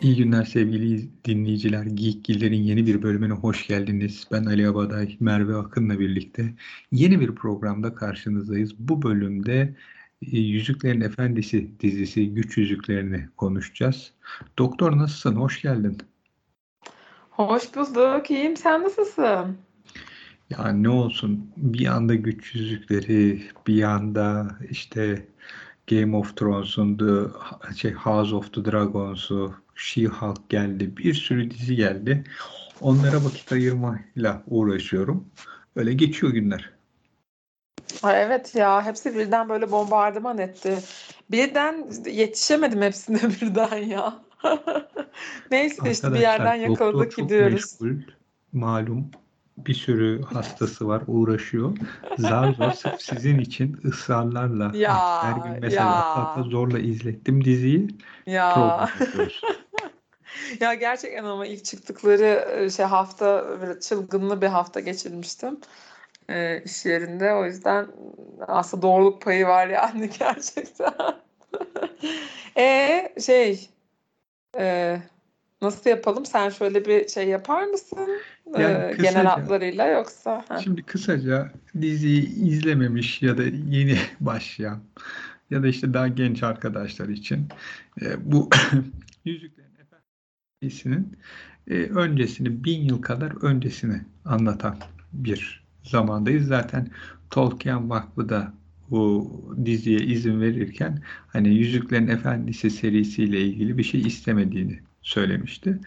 İyi günler sevgili dinleyiciler. Geekgiller'in yeni bir bölümüne hoş geldiniz. Ben Ali Abaday, Merve Akın'la birlikte yeni bir programda karşınızdayız. Bu bölümde e, Yüzüklerin Efendisi dizisi Güç Yüzüklerini konuşacağız. Doktor nasılsın? Hoş geldin. Hoş bulduk. İyiyim. Sen nasılsın? Ya ne olsun bir anda Güç Yüzükleri, bir anda işte Game of Thrones'un The, şey, House of the Dragons'u, She-Hulk geldi. Bir sürü dizi geldi. Onlara vakit ayırmayla uğraşıyorum. Öyle geçiyor günler. evet ya hepsi birden böyle bombardıman etti. Birden yetişemedim hepsine birden ya. Neyse işte bir yerden yakaladık gidiyoruz. Meşgul, malum bir sürü hastası var, uğraşıyor. Zar zor sırf sizin için ısrarlarla ya, her gün mesela ya. hatta zorla izlettim diziyi. Ya. ya gerçekten ama ilk çıktıkları şey hafta çılgınlı bir hafta geçirmiştim e, iş yerinde. O yüzden aslında doğruluk payı var yani gerçekten. e şey e, nasıl yapalım? Sen şöyle bir şey yapar mısın? Yani ee, kısaca, genel hatlarıyla yoksa? Ha. Şimdi kısaca diziyi izlememiş ya da yeni başlayan ya da işte daha genç arkadaşlar için e, bu Yüzüklerin Efendisi'nin e, öncesini bin yıl kadar öncesini anlatan bir zamandayız. Zaten Tolkien Vakfı da bu diziye izin verirken hani Yüzüklerin Efendisi serisiyle ilgili bir şey istemediğini söylemişti.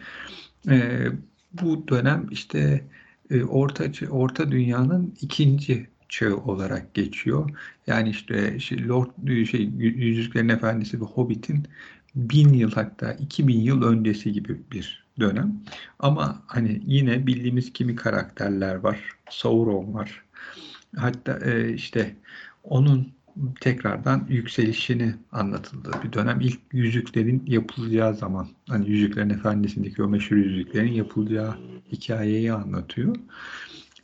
E, bu dönem işte e, orta orta dünyanın ikinci çağı olarak geçiyor. Yani işte şey, Lord şey Yüzüklerin Efendisi ve Hobbit'in bin yıl hatta iki bin yıl öncesi gibi bir dönem. Ama hani yine bildiğimiz kimi karakterler var. Sauron var. Hatta e, işte onun tekrardan yükselişini anlatıldığı bir dönem. İlk yüzüklerin yapılacağı zaman, hani Yüzüklerin Efendisi'ndeki o meşhur yüzüklerin yapılacağı hikayeyi anlatıyor.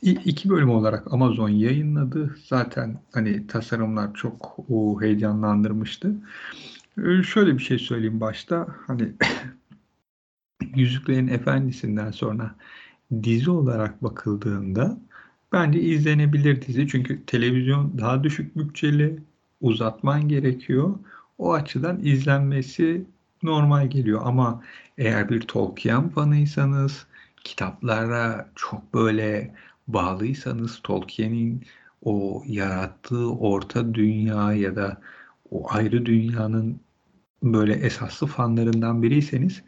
İki bölüm olarak Amazon yayınladı. Zaten hani tasarımlar çok o, heyecanlandırmıştı. Ee, şöyle bir şey söyleyeyim başta. Hani Yüzüklerin Efendisi'nden sonra dizi olarak bakıldığında Bence izlenebilir dizi çünkü televizyon daha düşük bütçeli, uzatman gerekiyor. O açıdan izlenmesi normal geliyor ama eğer bir Tolkien fanıysanız, kitaplara çok böyle bağlıysanız Tolkien'in o yarattığı orta dünya ya da o ayrı dünyanın böyle esaslı fanlarından biriyseniz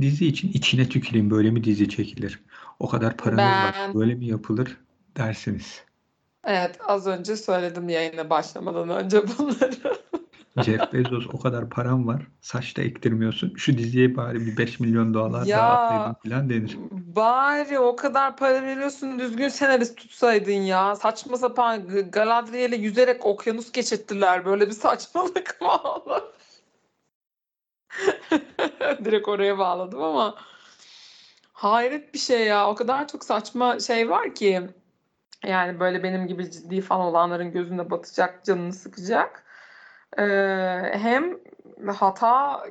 dizi için içine tüküreyim böyle mi dizi çekilir? O kadar paranız ben... var böyle mi yapılır? Dersiniz? Evet, az önce söyledim yayına başlamadan önce bunları. Jeff Bezos o kadar param var. Saçta ektirmiyorsun. Şu diziye bari bir 5 milyon dolar ya, daha atsaydın falan denir. Bari o kadar para veriyorsun düzgün senarist tutsaydın ya. Saçma sapan Galadriel'e yüzerek okyanus geçirttiler. Böyle bir saçmalık mı? Direkt oraya bağladım ama hayret bir şey ya. O kadar çok saçma şey var ki yani böyle benim gibi ciddi fan olanların gözünde batacak, canını sıkacak. Ee, hem hata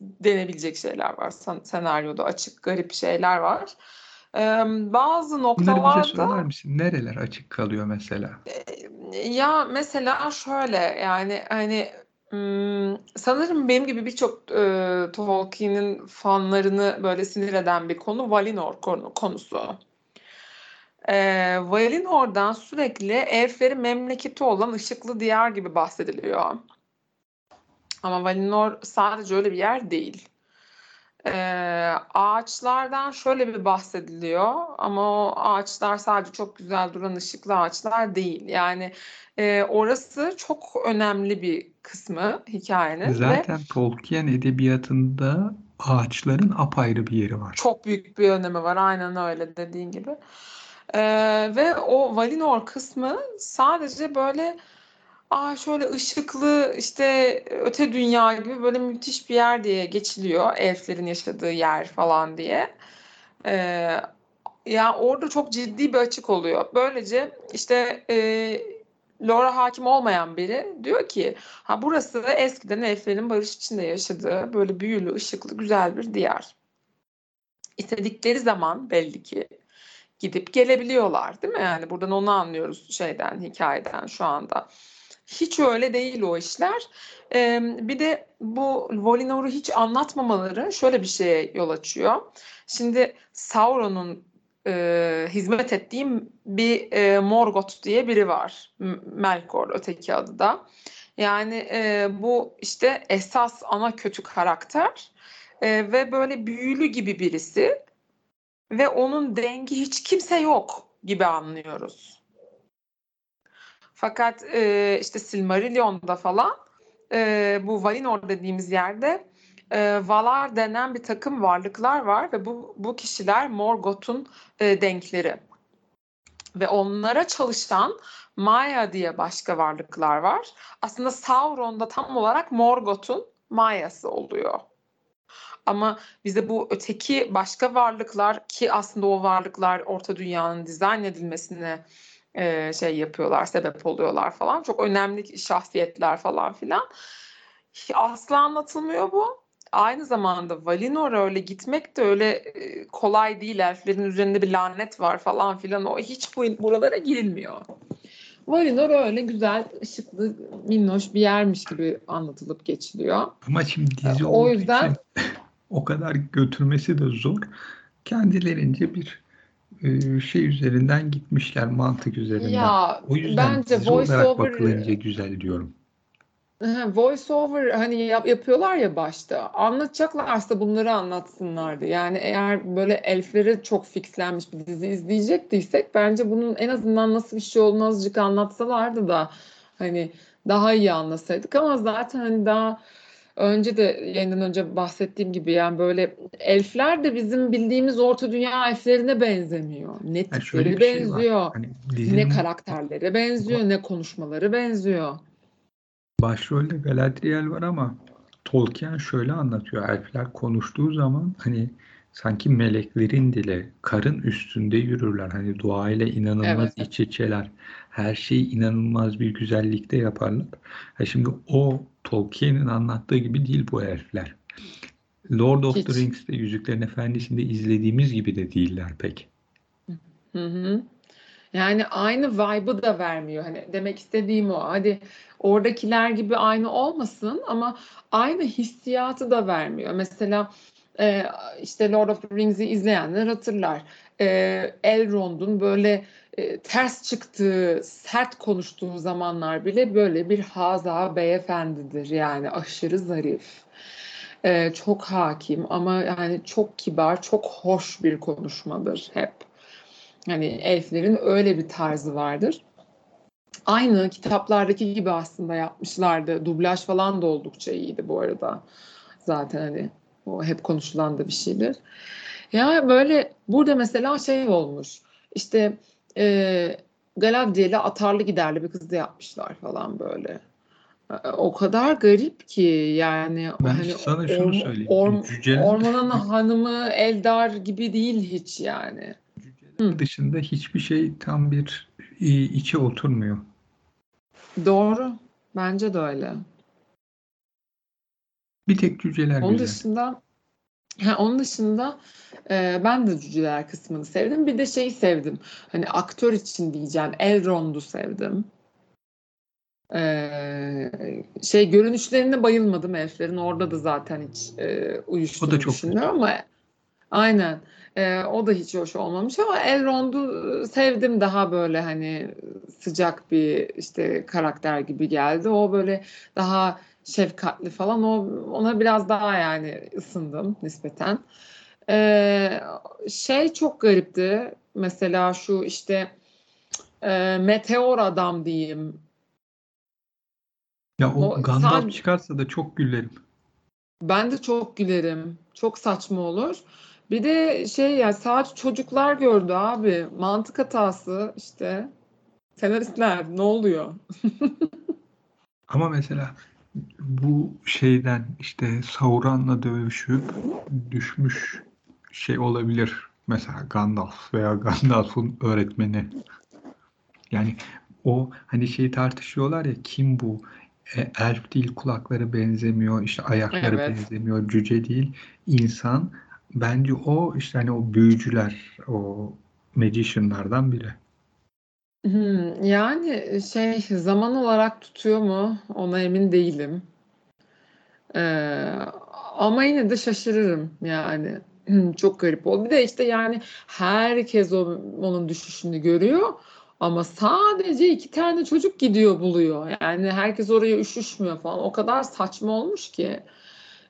denebilecek şeyler var. Senaryoda açık, garip şeyler var. Ee, bazı noktalarda... Bunları bize söyler misin? Nereler açık kalıyor mesela? Ya mesela şöyle yani hani sanırım benim gibi birçok e, Tolkien'in fanlarını böyle sinir eden bir konu Valinor konu, konusu. Eee, Valinor'dan sürekli elflerin memleketi olan ışıklı diyar gibi bahsediliyor. Ama Valinor sadece öyle bir yer değil. Eee, ağaçlardan şöyle bir bahsediliyor ama o ağaçlar sadece çok güzel duran ışıklı ağaçlar değil. Yani eee, orası çok önemli bir kısmı hikayenin ve Zaten Tolkien edebiyatında ağaçların apayrı bir yeri var. çok büyük bir önemi var. Aynen öyle dediğin gibi. Ee, ve o Valinor kısmı sadece böyle Aa, şöyle ışıklı işte öte dünya gibi böyle müthiş bir yer diye geçiliyor. Elflerin yaşadığı yer falan diye. Ee, ya orada çok ciddi bir açık oluyor. Böylece işte e, Laura hakim olmayan biri diyor ki ha burası eskiden elflerin barış içinde yaşadığı böyle büyülü, ışıklı, güzel bir diyar. istedikleri zaman belli ki gidip gelebiliyorlar değil mi? Yani buradan onu anlıyoruz şeyden, hikayeden şu anda. Hiç öyle değil o işler. Ee, bir de bu Volinor'u hiç anlatmamaları şöyle bir şeye yol açıyor. Şimdi Sauron'un e, hizmet ettiğim bir e, Morgoth diye biri var. Melkor öteki adı da. Yani e, bu işte esas ana kötü karakter e, ve böyle büyülü gibi birisi ve onun dengi hiç kimse yok gibi anlıyoruz. Fakat e, işte Silmarillion'da falan e, bu Valinor dediğimiz yerde e, Valar denen bir takım varlıklar var ve bu, bu kişiler Morgoth'un e, denkleri. Ve onlara çalışan Maya diye başka varlıklar var. Aslında Sauron'da tam olarak Morgoth'un Maya'sı oluyor. Ama bize bu öteki başka varlıklar ki aslında o varlıklar Orta Dünya'nın dizayn edilmesine e, şey yapıyorlar, sebep oluyorlar falan. Çok önemli şahsiyetler falan filan. Asla anlatılmıyor bu. Aynı zamanda Valinor'a öyle gitmek de öyle e, kolay değil. Elflerin üzerinde bir lanet var falan filan. O hiç bu buralara girilmiyor. Valinor öyle güzel, ışıklı, minnoş bir yermiş gibi anlatılıp geçiliyor. Ama şimdi dizi o yüzden için o kadar götürmesi de zor. Kendilerince bir e, şey üzerinden gitmişler mantık üzerinden. Ya, o yüzden bence voice olarak over, bakılınca güzel diyorum. Voice over hani yap, yapıyorlar ya başta. Anlatacaklarsa bunları anlatsınlardı. Yani eğer böyle elflere çok fixlenmiş bir dizi izleyecektiysek bence bunun en azından nasıl bir şey olduğunu azıcık anlatsalardı da hani daha iyi anlasaydık ama zaten hani daha önce de yayından önce bahsettiğim gibi yani böyle elfler de bizim bildiğimiz orta dünya elflerine benzemiyor. Ne tipleri yani şey benziyor, hani dizinin... ne karakterlere benziyor, ne konuşmaları benziyor. Başrolde Galadriel var ama Tolkien şöyle anlatıyor. Elfler konuştuğu zaman hani sanki meleklerin dili, karın üstünde yürürler. Hani doğayla inanılmaz evet. iç içeler. Her şeyi inanılmaz bir güzellikte yaparlar. Ha şimdi o Tolkien'in anlattığı gibi değil bu elfler. Lord of Hiç. the Rings'te Yüzüklerin Efendisi'nde izlediğimiz gibi de değiller pek. Hı hı. Yani aynı vibe'ı da vermiyor. Hani demek istediğim o. Hadi oradakiler gibi aynı olmasın ama aynı hissiyatı da vermiyor. Mesela e, işte Lord of the Rings'i izleyenler hatırlar. E, Elrond'un böyle e, ters çıktığı, sert konuştuğu zamanlar bile böyle bir haza beyefendidir. Yani aşırı zarif. E, çok hakim ama yani çok kibar, çok hoş bir konuşmadır hep. Hani elflerin öyle bir tarzı vardır. Aynı kitaplardaki gibi aslında yapmışlardı. Dublaj falan da oldukça iyiydi bu arada. Zaten hani o hep konuşulan da bir şeydir. Ya böyle burada mesela şey olmuş. İşte e, Galadriel'e atarlı giderli bir kız da yapmışlar falan böyle. E, o kadar garip ki yani ben hani sana şunu orm, söyleyeyim. Orm, Cüceler... Ormanın hanımı Eldar gibi değil hiç yani. Cüceler dışında hiçbir şey tam bir içe oturmuyor. Doğru. Bence de öyle. Bir tek cüceler Onun güzel. dışında ha, onun dışında e, ben de cüceler kısmını sevdim. Bir de şeyi sevdim. Hani aktör için diyeceğim. Elrond'u sevdim. Ee, şey görünüşlerine bayılmadım elflerin. Orada da zaten hiç e, uyuştuğunu o da çok düşünüyorum ama aynen. E, o da hiç hoş olmamış ama Elrond'u sevdim daha böyle hani sıcak bir işte karakter gibi geldi. O böyle daha şefkatli falan. O ona biraz daha yani ısındım nispeten. E, şey çok garipti. Mesela şu işte e, meteor adam diyeyim. Ya o, o Gandalf sen... çıkarsa da çok gülerim. Ben de çok gülerim. Çok saçma olur. Bir de şey ya sadece çocuklar gördü abi. Mantık hatası işte. Senaristler ne oluyor? Ama mesela bu şeyden işte Sauron'la dövüşüp düşmüş şey olabilir. Mesela Gandalf veya Gandalf'un öğretmeni. Yani o hani şey tartışıyorlar ya kim bu? E, elf değil kulakları benzemiyor, işte ayakları evet. benzemiyor, cüce değil, insan bence o işte hani o büyücüler, o magician'lardan biri. Yani şey zaman olarak tutuyor mu ona emin değilim. Ee, ama yine de şaşırırım yani. Çok garip oldu. Bir de işte yani herkes o, onun düşüşünü görüyor. Ama sadece iki tane çocuk gidiyor buluyor. Yani herkes oraya üşüşmüyor falan. O kadar saçma olmuş ki.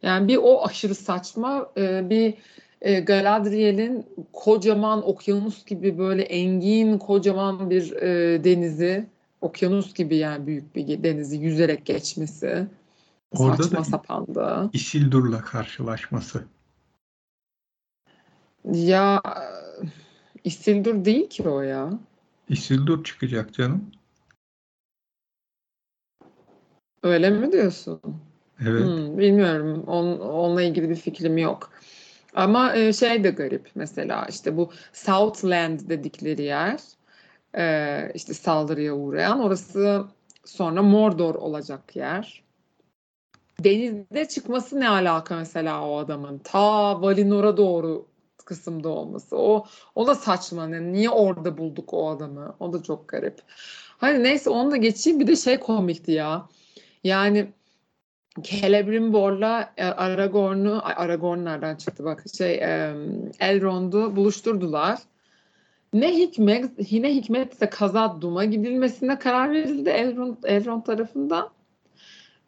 Yani bir o aşırı saçma e, bir e, Galadriel'in kocaman okyanus gibi böyle engin kocaman bir e, denizi okyanus gibi yani büyük bir denizi yüzerek geçmesi Orada saçma da sapandı. Isildur'la karşılaşması. Ya Isildur değil ki o ya. Isildur çıkacak canım. Öyle mi diyorsun? Evet. Hmm, bilmiyorum. On, onunla ilgili bir fikrim yok. Ama e, şey de garip mesela işte bu Southland dedikleri yer e, işte saldırıya uğrayan orası sonra Mordor olacak yer. Denizde çıkması ne alaka mesela o adamın? Ta Valinor'a doğru kısımda olması. O o da saçma. Yani niye orada bulduk o adamı? O da çok garip. Hani neyse onu da geçeyim. Bir de şey komikti ya. Yani Celebrimbor'la e, Aragorn'u Aragorn nereden çıktı bak şey Elrond'u buluşturdular. Ne hikmet yine hikmetse Kazad Dum'a gidilmesine karar verildi Elrond, Elrond tarafından.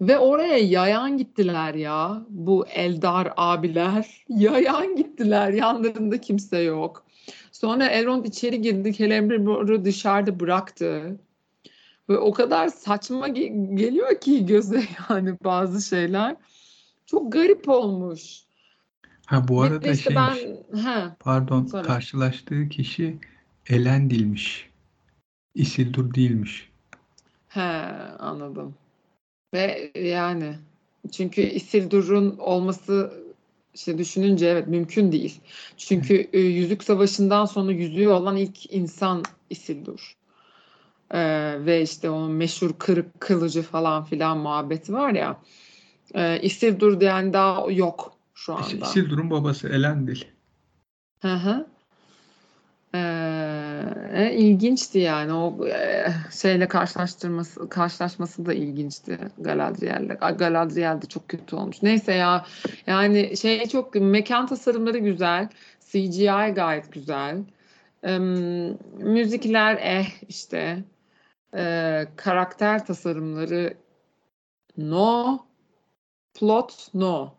Ve oraya yayan gittiler ya bu Eldar abiler. Yayan gittiler yanlarında kimse yok. Sonra Elrond içeri girdi Celebrimbor'u dışarıda bıraktı. Ve o kadar saçma ge- geliyor ki göze yani bazı şeyler. Çok garip olmuş. Ha bu arada işte şeymiş. ben he Pardon, söyle. karşılaştığı kişi Elendil'miş. Isildur değilmiş. He anladım. Ve yani çünkü Isildur'un olması işte düşününce evet mümkün değil. Çünkü e, Yüzük Savaşı'ndan sonra yüzüğü olan ilk insan Isildur. Ee, ve işte o meşhur kırık kılıcı falan filan muhabbeti var ya. E, Isildur diyen daha yok şu anda. Isildur'un babası Elendil. Hı hı. Ee, ilginçti yani o e, şeyle karşılaştırması karşılaşması da ilginçti Galadriel'le. Galadriel de çok kötü olmuş. Neyse ya yani şey çok mekan tasarımları güzel. CGI gayet güzel. Ee, müzikler eh işte. Ee, karakter tasarımları no. Plot no.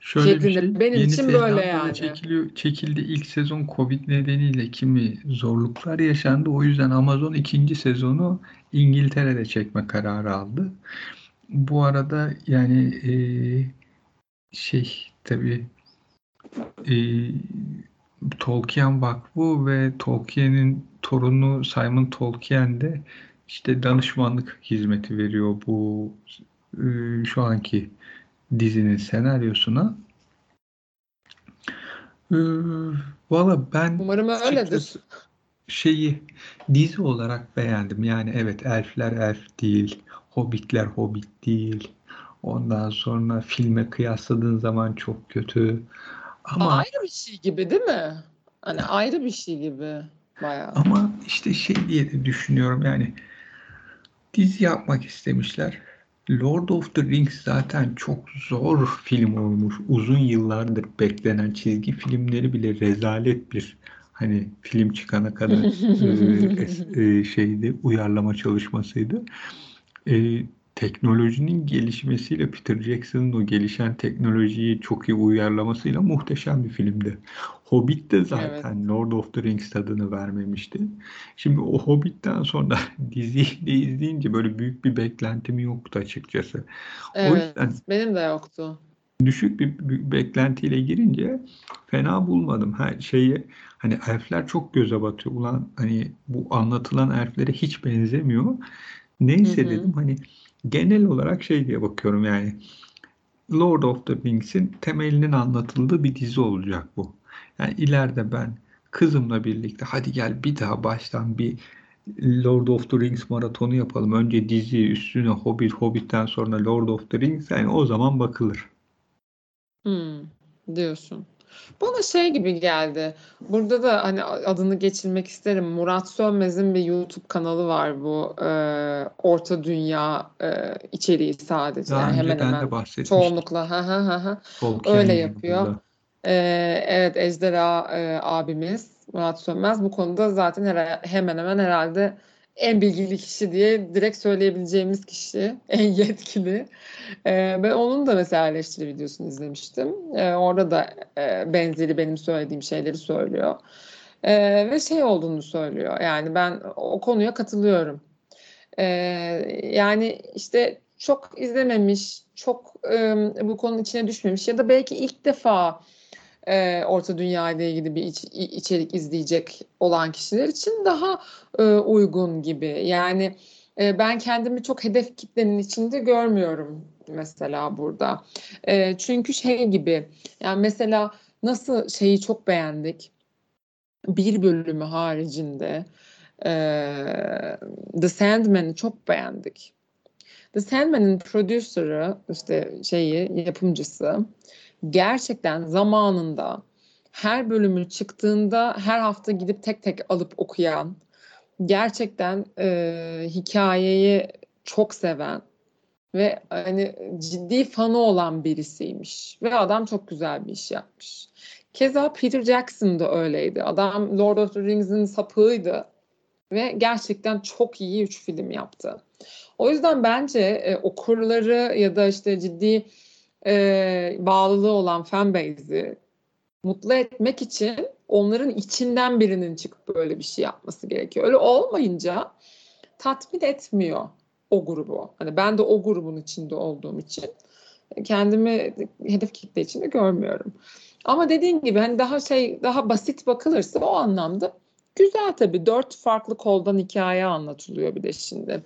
Şöyle bir Şeklinde. şey, Benim Yeni için böyle yani. çekiliyor, çekildi ilk sezon Covid nedeniyle kimi zorluklar yaşandı. O yüzden Amazon ikinci sezonu İngiltere'de çekme kararı aldı. Bu arada yani e, şey tabii e, Tolkien Vakfı ve Tolkien'in torunu Simon Tolkien de işte danışmanlık hizmeti veriyor bu e, şu anki dizinin senaryosuna. Ee, Valla ben Umarım öyledir. şeyi dizi olarak beğendim. Yani evet elfler elf değil, hobbitler hobbit değil. Ondan sonra filme kıyasladığın zaman çok kötü. Ama Ayrı bir şey gibi değil mi? Hani ayrı bir şey gibi bayağı. ama işte şey diye de düşünüyorum yani dizi yapmak istemişler. Lord of the Rings zaten çok zor film olmuş. Uzun yıllardır beklenen çizgi filmleri bile rezalet bir hani film çıkana kadar e, e, şeydi uyarlama çalışmasıydı. E, teknolojinin gelişmesiyle Peter Jackson'ın o gelişen teknolojiyi çok iyi uyarlamasıyla muhteşem bir filmdi. Hobbit de Evet. zaten Lord of the Rings tadını vermemişti. Şimdi o Hobbit'ten sonra diziyi de izleyince böyle büyük bir beklentim yoktu açıkçası. O Evet, yüzden benim de yoktu. düşük bir, bir beklentiyle girince fena bulmadım. Her şeyi hani elfler çok göze batıyor. Ulan hani bu anlatılan elflere hiç benzemiyor. Hı Neyse hı. dedim hani genel olarak şey diye bakıyorum yani Lord of the Rings'in temelinin anlatıldığı bir dizi olacak bu. Yani ileride ben kızımla birlikte hadi gel bir daha baştan bir Lord of the Rings maratonu yapalım. Önce dizi üstüne Hobbit, Hobbit'ten sonra Lord of the Rings yani o zaman bakılır. Hmm. diyorsun. Bana şey gibi geldi. Burada da hani adını geçirmek isterim. Murat Sönmez'in bir YouTube kanalı var bu e, Orta Dünya e, içeriği sadece. Daha Yani hemen hemen de çoğunlukla ha ha ha ha öyle yapıyor. E, evet Ejderha e, abimiz Murat Sönmez bu konuda zaten her, hemen hemen herhalde en bilgili kişi diye direkt söyleyebileceğimiz kişi, en yetkili. Ee, ben onun da mesela eleştiri videosunu izlemiştim. Ee, orada da e, benzeri benim söylediğim şeyleri söylüyor. Ee, ve şey olduğunu söylüyor. Yani ben o konuya katılıyorum. Ee, yani işte çok izlememiş, çok e, bu konunun içine düşmemiş ya da belki ilk defa e, Orta Dünya ile ilgili bir iç, içerik izleyecek olan kişiler için daha e, uygun gibi. Yani e, ben kendimi çok hedef kitlenin içinde görmüyorum mesela burada. E, çünkü şey gibi yani mesela nasıl şeyi çok beğendik bir bölümü haricinde e, The Sandman'ı çok beğendik. The Sandman'ın producer'ı işte şeyi yapımcısı gerçekten zamanında her bölümü çıktığında her hafta gidip tek tek alıp okuyan, gerçekten e, hikayeyi çok seven ve hani ciddi fanı olan birisiymiş. Ve adam çok güzel bir iş yapmış. Keza Peter Jackson da öyleydi. Adam Lord of the Rings'in sapığıydı ve gerçekten çok iyi üç film yaptı. O yüzden bence e, okurları ya da işte ciddi e, bağlılığı olan fanbase'i mutlu etmek için onların içinden birinin çıkıp böyle bir şey yapması gerekiyor. Öyle olmayınca tatmin etmiyor o grubu. Hani ben de o grubun içinde olduğum için kendimi hedef kitle içinde görmüyorum. Ama dediğin gibi hani daha şey daha basit bakılırsa o anlamda güzel tabii. Dört farklı koldan hikaye anlatılıyor bir de şimdi.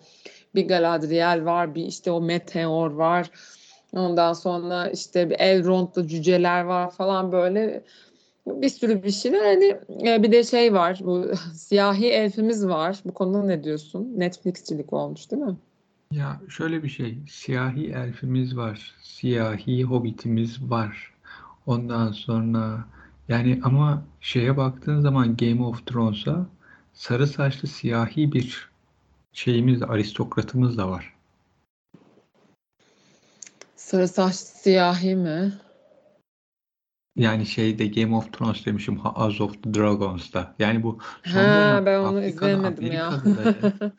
Bir Galadriel var, bir işte o Meteor var. Ondan sonra işte bir Elrond'da cüceler var falan böyle bir sürü bir şeyler. Hani e, bir de şey var bu siyahi elfimiz var. Bu konuda ne diyorsun? Netflix'cilik olmuş değil mi? Ya şöyle bir şey, siyahi elfimiz var, siyahi hobbitimiz var. Ondan sonra yani ama şeye baktığın zaman Game of Thrones'a sarı saçlı siyahi bir şeyimiz, aristokratımız da var. Sarı saçlı siyahi mi? Yani şeyde Game of Thrones demişim House of the Dragons'ta. Yani bu son Ha ben onu Afrika'da, izlemedim ya. Amerika'da da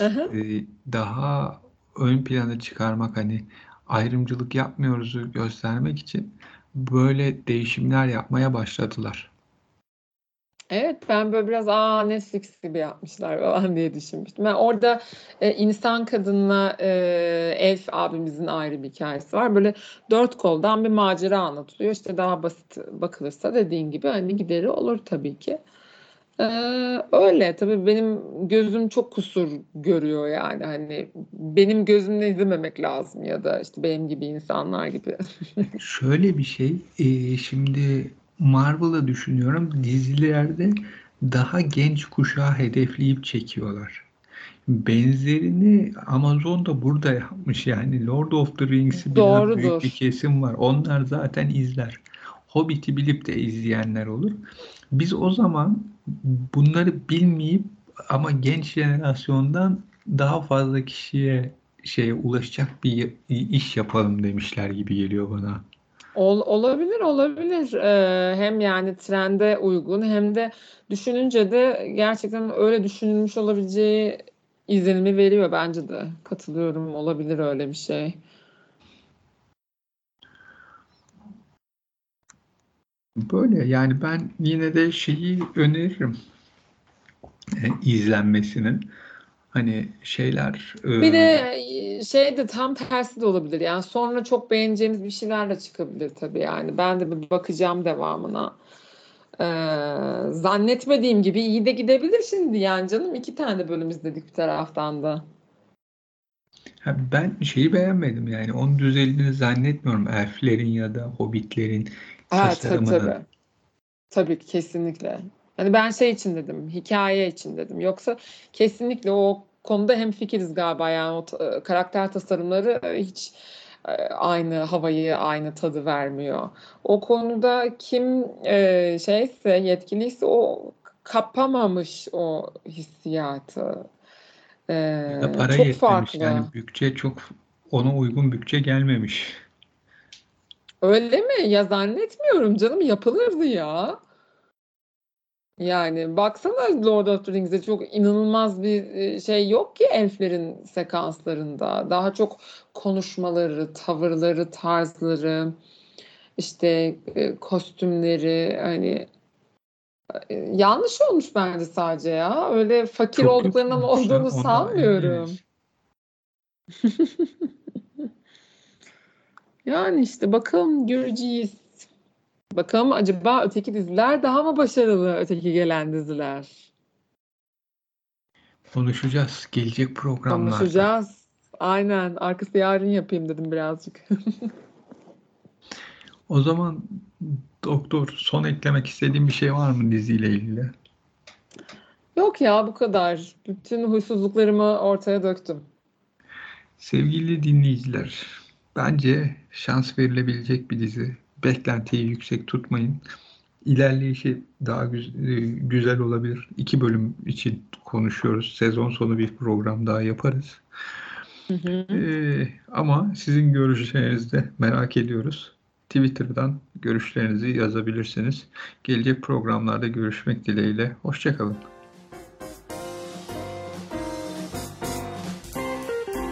Aha. e, daha ön plana çıkarmak hani ayrımcılık yapmıyoruzu göstermek için böyle değişimler yapmaya başladılar. Evet ben böyle biraz aa Netflix gibi yapmışlar falan diye düşünmüştüm. Ben orada e, insan kadınla e, elf abimizin ayrı bir hikayesi var. Böyle dört koldan bir macera anlatılıyor. İşte daha basit bakılırsa dediğin gibi hani gideri olur tabii ki. Ee, öyle tabii benim gözüm çok kusur görüyor yani hani benim gözümle izlememek lazım ya da işte benim gibi insanlar gibi. Şöyle bir şey, e, şimdi Marvel'ı düşünüyorum dizilerde daha genç kuşağı hedefleyip çekiyorlar. Benzerini Amazon da burada yapmış yani Lord of the Rings'i bilen büyük bir kesim var. Onlar zaten izler. Hobbit'i bilip de izleyenler olur. Biz o zaman bunları bilmeyip ama genç jenerasyondan daha fazla kişiye şeye ulaşacak bir iş yapalım demişler gibi geliyor bana. Ol, olabilir olabilir Ee, hem yani trende uygun hem de düşününce de gerçekten öyle düşünülmüş olabileceği izlenimi veriyor bence de katılıyorum olabilir öyle bir şey. Böyle yani ben yine de şeyi öneririm e, izlenmesinin. Hani şeyler e, Bir de e, şey de tam tersi de olabilir yani sonra çok beğeneceğimiz bir şeyler de çıkabilir tabii yani ben de bir bakacağım devamına. Ee, zannetmediğim gibi iyi de gidebilir şimdi yani canım iki tane bölüm izledik bir taraftan da. ha, ben şeyi beğenmedim yani onun düzeldiğini zannetmiyorum elflerin ya da hobbitlerin Evet tabii tabii. Tabii kesinlikle. Hani ben şey için dedim, hikaye için dedim. Yoksa kesinlikle o konuda hemfikiriz galiba yani o ta- karakter tasarımları hiç e, aynı havayı, aynı tadı vermiyor. O konuda kim e, şeyse, yetkiliyse o kapamamış o hissiyatı. E, Ya para çok yetmemiş. farklı. Yani bütçe çok ona uygun bütçe gelmemiş. Öyle mi? Ya zannetmiyorum canım yapılırdı ya. Yani baksana Lord of the Rings'e çok inanılmaz bir e, şey yok ki elflerin sekanslarında. Daha çok konuşmaları, tavırları, tarzları, işte e, kostümleri hani e, yanlış olmuş bence sadece ya. Öyle fakir Çok olduklarından ya. olduğunu Ondan sanmıyorum. Yani işte bakalım göreceğiz. Bakalım acaba öteki diziler daha mı başarılı öteki gelen diziler? Konuşacağız gelecek programlarda. Konuşacağız. Aynen. Arkası yarın yapayım dedim birazcık. O zaman doktor son eklemek istediğin bir şey var mı diziyle ilgili? Yok ya bu kadar. Bütün huysuzluklarımı ortaya döktüm. Sevgili dinleyiciler, bence şans verilebilecek bir dizi. Beklentiyi yüksek tutmayın. İlerleyişi daha güz- e, güzel olabilir. İki bölüm için konuşuyoruz. Sezon sonu bir program daha yaparız. Hı hı. Ee, ama sizin görüşlerinizi de merak ediyoruz. Twitter'dan görüşlerinizi yazabilirsiniz. Gelecek programlarda görüşmek dileğiyle. Hoşçakalın.